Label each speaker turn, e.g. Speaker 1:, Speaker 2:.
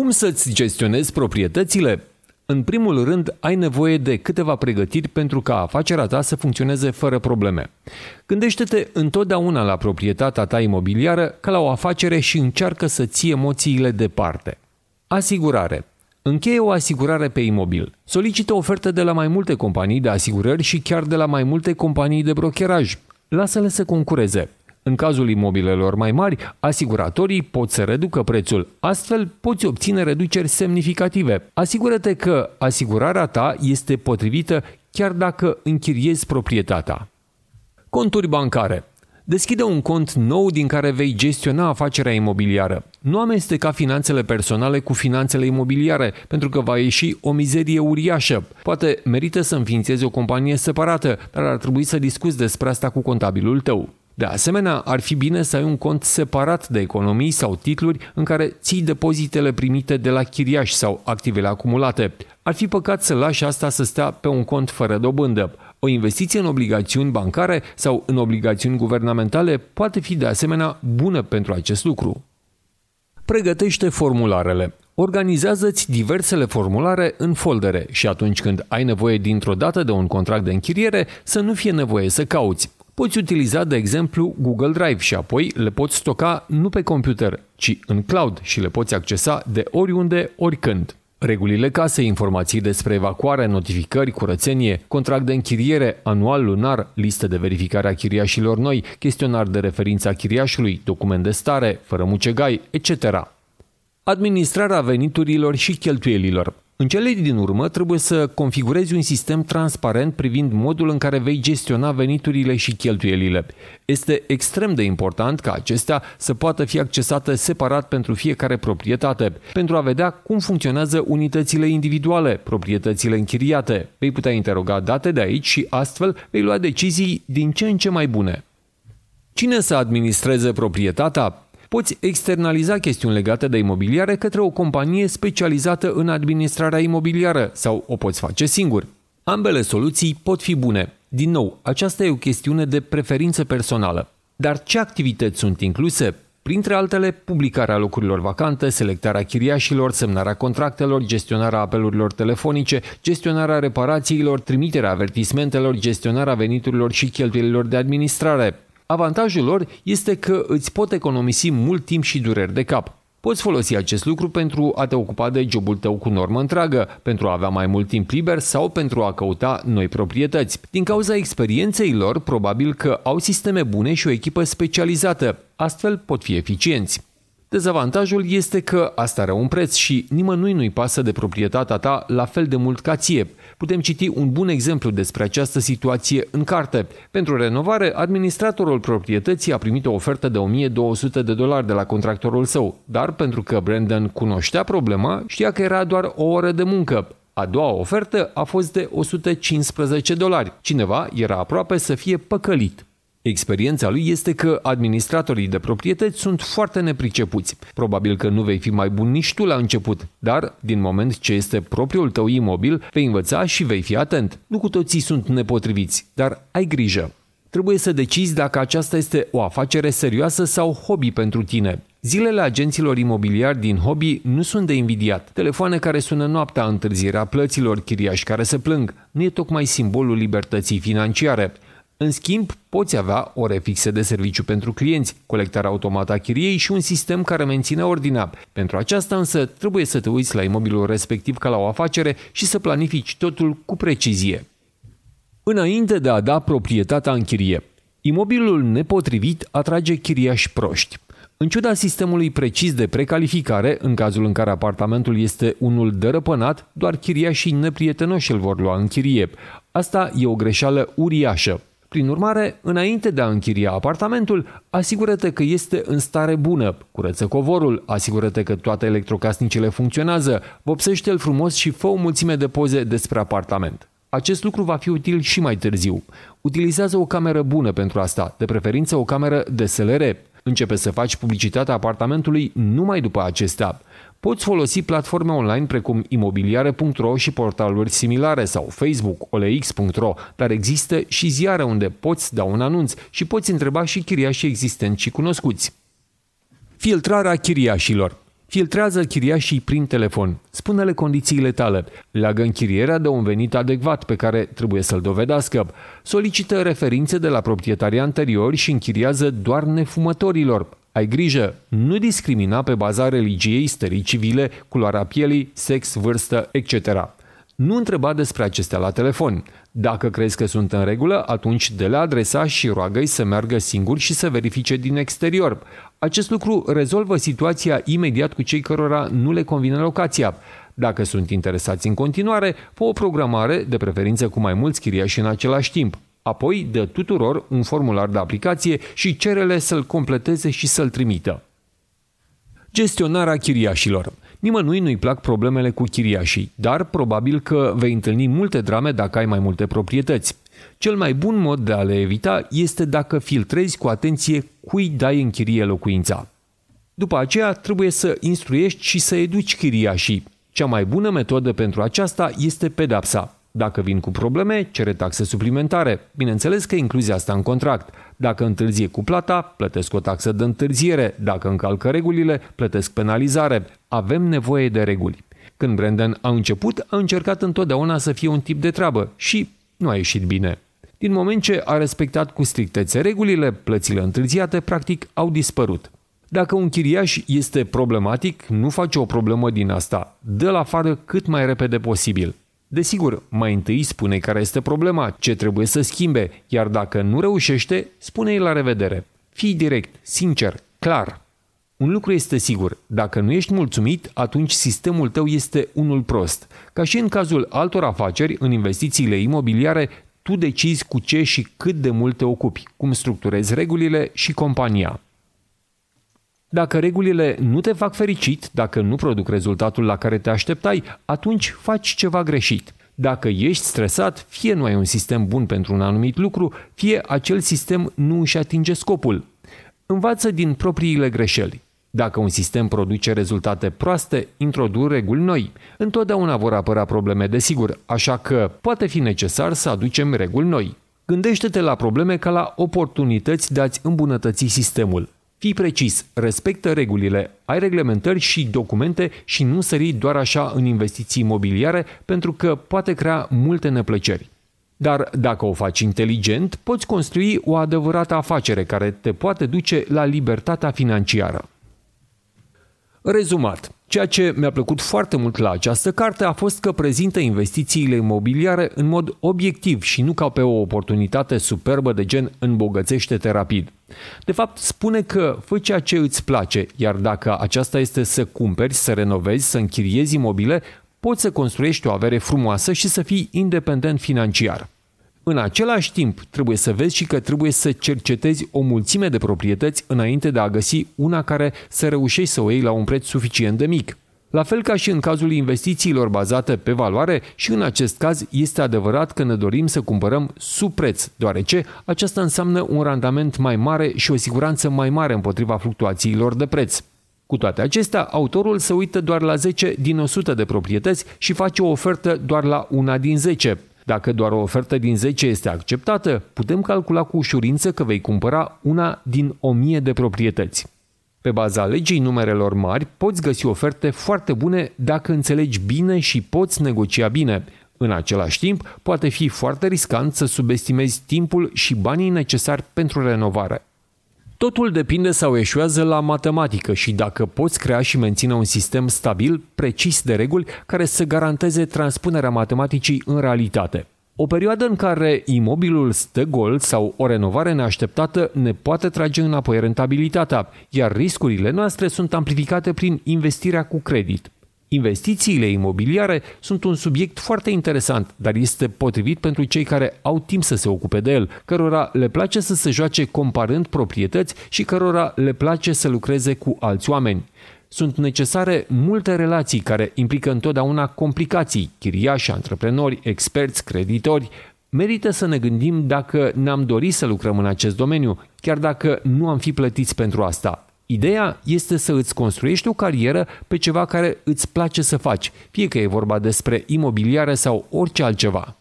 Speaker 1: Cum să-ți gestionezi proprietățile? În primul rând, ai nevoie de câteva pregătiri pentru ca afacerea ta să funcționeze fără probleme. Gândește-te întotdeauna la proprietatea ta imobiliară ca la o afacere și încearcă să ții emoțiile departe. Asigurare. Încheie o asigurare pe imobil. Solicită oferte de la mai multe companii de asigurări și chiar de la mai multe companii de brokeraj. Lasă-le să concureze. În cazul imobilelor mai mari, asiguratorii pot să reducă prețul. Astfel, poți obține reduceri semnificative. Asigură-te că asigurarea ta este potrivită chiar dacă închiriezi proprietatea. Conturi bancare. Deschide un cont nou din care vei gestiona afacerea imobiliară. Nu amesteca finanțele personale cu finanțele imobiliare, pentru că va ieși o mizerie uriașă. Poate merită să înființezi o companie separată, dar ar trebui să discuți despre asta cu contabilul tău. De asemenea, ar fi bine să ai un cont separat de economii sau titluri în care ții depozitele primite de la chiriași sau activele acumulate. Ar fi păcat să lași asta să stea pe un cont fără dobândă. O investiție în obligațiuni bancare sau în obligațiuni guvernamentale poate fi de asemenea bună pentru acest lucru. Pregătește formularele. Organizează-ți diversele formulare în foldere și atunci când ai nevoie dintr-o dată de un contract de închiriere, să nu fie nevoie să cauți. Poți utiliza, de exemplu, Google Drive și apoi le poți stoca nu pe computer, ci în cloud și le poți accesa de oriunde, oricând. Regulile casei, informații despre evacuare, notificări, curățenie, contract de închiriere, anual, lunar, listă de verificare a chiriașilor noi, chestionar de referință a chiriașului, document de stare, fără mucegai, etc. Administrarea veniturilor și cheltuielilor. În cele din urmă, trebuie să configurezi un sistem transparent privind modul în care vei gestiona veniturile și cheltuielile. Este extrem de important ca acestea să poată fi accesate separat pentru fiecare proprietate, pentru a vedea cum funcționează unitățile individuale, proprietățile închiriate. Vei putea interoga date de aici și astfel vei lua decizii din ce în ce mai bune. Cine să administreze proprietatea? Poți externaliza chestiuni legate de imobiliare către o companie specializată în administrarea imobiliară sau o poți face singur. Ambele soluții pot fi bune. Din nou, aceasta e o chestiune de preferință personală. Dar ce activități sunt incluse? Printre altele, publicarea locurilor vacante, selectarea chiriașilor, semnarea contractelor, gestionarea apelurilor telefonice, gestionarea reparațiilor, trimiterea avertismentelor, gestionarea veniturilor și cheltuielilor de administrare. Avantajul lor este că îți pot economisi mult timp și dureri de cap. Poți folosi acest lucru pentru a te ocupa de jobul tău cu normă întreagă, pentru a avea mai mult timp liber sau pentru a căuta noi proprietăți. Din cauza experienței lor, probabil că au sisteme bune și o echipă specializată, astfel pot fi eficienți. Dezavantajul este că asta are un preț și nimănui nu-i pasă de proprietatea ta la fel de mult ca ție. Putem citi un bun exemplu despre această situație în carte. Pentru renovare, administratorul proprietății a primit o ofertă de 1200 de dolari de la contractorul său, dar pentru că Brandon cunoștea problema, știa că era doar o oră de muncă. A doua ofertă a fost de 115 dolari. Cineva era aproape să fie păcălit. Experiența lui este că administratorii de proprietăți sunt foarte nepricepuți. Probabil că nu vei fi mai bun nici tu la început, dar din moment ce este propriul tău imobil, vei învăța și vei fi atent. Nu cu toții sunt nepotriviți, dar ai grijă. Trebuie să decizi dacă aceasta este o afacere serioasă sau hobby pentru tine. Zilele agenților imobiliari din hobby nu sunt de invidiat. Telefoane care sună noaptea, întârzierea plăților, chiriași care se plâng, nu e tocmai simbolul libertății financiare. În schimb, poți avea ore fixe de serviciu pentru clienți, colectarea automată a chiriei și un sistem care menține ordinea. Pentru aceasta însă trebuie să te uiți la imobilul respectiv ca la o afacere și să planifici totul cu precizie. Înainte de a da proprietatea în chirie, imobilul nepotrivit atrage chiriași proști. În ciuda sistemului precis de precalificare, în cazul în care apartamentul este unul dărăpânat, doar chiriașii neprietenoși îl vor lua în chirie. Asta e o greșeală uriașă. Prin urmare, înainte de a închiria apartamentul, asigură-te că este în stare bună, curăță covorul, asigură-te că toate electrocasnicele funcționează, vopsește-l frumos și fă o mulțime de poze despre apartament. Acest lucru va fi util și mai târziu. Utilizează o cameră bună pentru asta, de preferință o cameră DSLR. Începe să faci publicitatea apartamentului numai după acestea. Poți folosi platforme online precum imobiliare.ro și portaluri similare sau Facebook, olex.ro, dar există și ziare unde poți da un anunț și poți întreba și chiriașii existenți și cunoscuți. Filtrarea chiriașilor Filtrează chiriașii prin telefon. Spune-le condițiile tale. Leagă închirierea de un venit adecvat pe care trebuie să-l dovedească. Solicită referințe de la proprietarii anteriori și închiriază doar nefumătorilor. Ai grijă, nu discrimina pe baza religiei, stării civile, culoarea pielii, sex, vârstă, etc. Nu întreba despre acestea la telefon. Dacă crezi că sunt în regulă, atunci de la adresa și roagă-i să meargă singur și să verifice din exterior. Acest lucru rezolvă situația imediat cu cei cărora nu le convine locația. Dacă sunt interesați în continuare, fă o programare, de preferință cu mai mulți chiriași în același timp. Apoi dă tuturor un formular de aplicație și cerele să-l completeze și să-l trimită. Gestionarea chiriașilor Nimănui nu-i plac problemele cu chiriașii, dar probabil că vei întâlni multe drame dacă ai mai multe proprietăți. Cel mai bun mod de a le evita este dacă filtrezi cu atenție cui dai în chirie locuința. După aceea, trebuie să instruiești și să educi chiriașii. Cea mai bună metodă pentru aceasta este pedapsa. Dacă vin cu probleme, cere taxe suplimentare. Bineînțeles că incluzi asta în contract. Dacă întârzie cu plata, plătesc o taxă de întârziere. Dacă încalcă regulile, plătesc penalizare. Avem nevoie de reguli. Când Brandon a început, a încercat întotdeauna să fie un tip de treabă și nu a ieșit bine. Din moment ce a respectat cu strictețe regulile, plățile întârziate practic au dispărut. Dacă un chiriaș este problematic, nu face o problemă din asta. Dă la afară cât mai repede posibil. Desigur, mai întâi spune care este problema, ce trebuie să schimbe, iar dacă nu reușește, spune-i la revedere. Fii direct, sincer, clar. Un lucru este sigur, dacă nu ești mulțumit, atunci sistemul tău este unul prost. Ca și în cazul altor afaceri, în investițiile imobiliare, tu decizi cu ce și cât de mult te ocupi, cum structurezi regulile și compania. Dacă regulile nu te fac fericit, dacă nu produc rezultatul la care te așteptai, atunci faci ceva greșit. Dacă ești stresat, fie nu ai un sistem bun pentru un anumit lucru, fie acel sistem nu își atinge scopul. Învață din propriile greșeli. Dacă un sistem produce rezultate proaste, introdu reguli noi. Întotdeauna vor apăra probleme, desigur, așa că poate fi necesar să aducem reguli noi. Gândește-te la probleme ca la oportunități de a-ți îmbunătăți sistemul. Fii precis, respectă regulile, ai reglementări și documente și nu sări doar așa în investiții imobiliare pentru că poate crea multe neplăceri. Dar dacă o faci inteligent, poți construi o adevărată afacere care te poate duce la libertatea financiară. Rezumat, ceea ce mi-a plăcut foarte mult la această carte a fost că prezintă investițiile imobiliare în mod obiectiv și nu ca pe o oportunitate superbă de gen îmbogățește-te rapid. De fapt, spune că fă ceea ce îți place, iar dacă aceasta este să cumperi, să renovezi, să închiriezi imobile, poți să construiești o avere frumoasă și să fii independent financiar. În același timp, trebuie să vezi și că trebuie să cercetezi o mulțime de proprietăți înainte de a găsi una care să reușești să o iei la un preț suficient de mic. La fel ca și în cazul investițiilor bazate pe valoare, și în acest caz este adevărat că ne dorim să cumpărăm sub preț, deoarece aceasta înseamnă un randament mai mare și o siguranță mai mare împotriva fluctuațiilor de preț. Cu toate acestea, autorul se uită doar la 10 din 100 de proprietăți și face o ofertă doar la una din 10, dacă doar o ofertă din 10 este acceptată, putem calcula cu ușurință că vei cumpăra una din 1000 de proprietăți. Pe baza legii numerelor mari, poți găsi oferte foarte bune dacă înțelegi bine și poți negocia bine. În același timp, poate fi foarte riscant să subestimezi timpul și banii necesari pentru renovare. Totul depinde sau eșuează la matematică și dacă poți crea și menține un sistem stabil, precis de reguli, care să garanteze transpunerea matematicii în realitate. O perioadă în care imobilul stă gol sau o renovare neașteptată ne poate trage înapoi rentabilitatea, iar riscurile noastre sunt amplificate prin investirea cu credit. Investițiile imobiliare sunt un subiect foarte interesant, dar este potrivit pentru cei care au timp să se ocupe de el, cărora le place să se joace comparând proprietăți și cărora le place să lucreze cu alți oameni. Sunt necesare multe relații care implică întotdeauna complicații, chiriași, antreprenori, experți, creditori. Merită să ne gândim dacă ne-am dorit să lucrăm în acest domeniu, chiar dacă nu am fi plătiți pentru asta. Ideea este să îți construiești o carieră pe ceva care îți place să faci, fie că e vorba despre imobiliare sau orice altceva.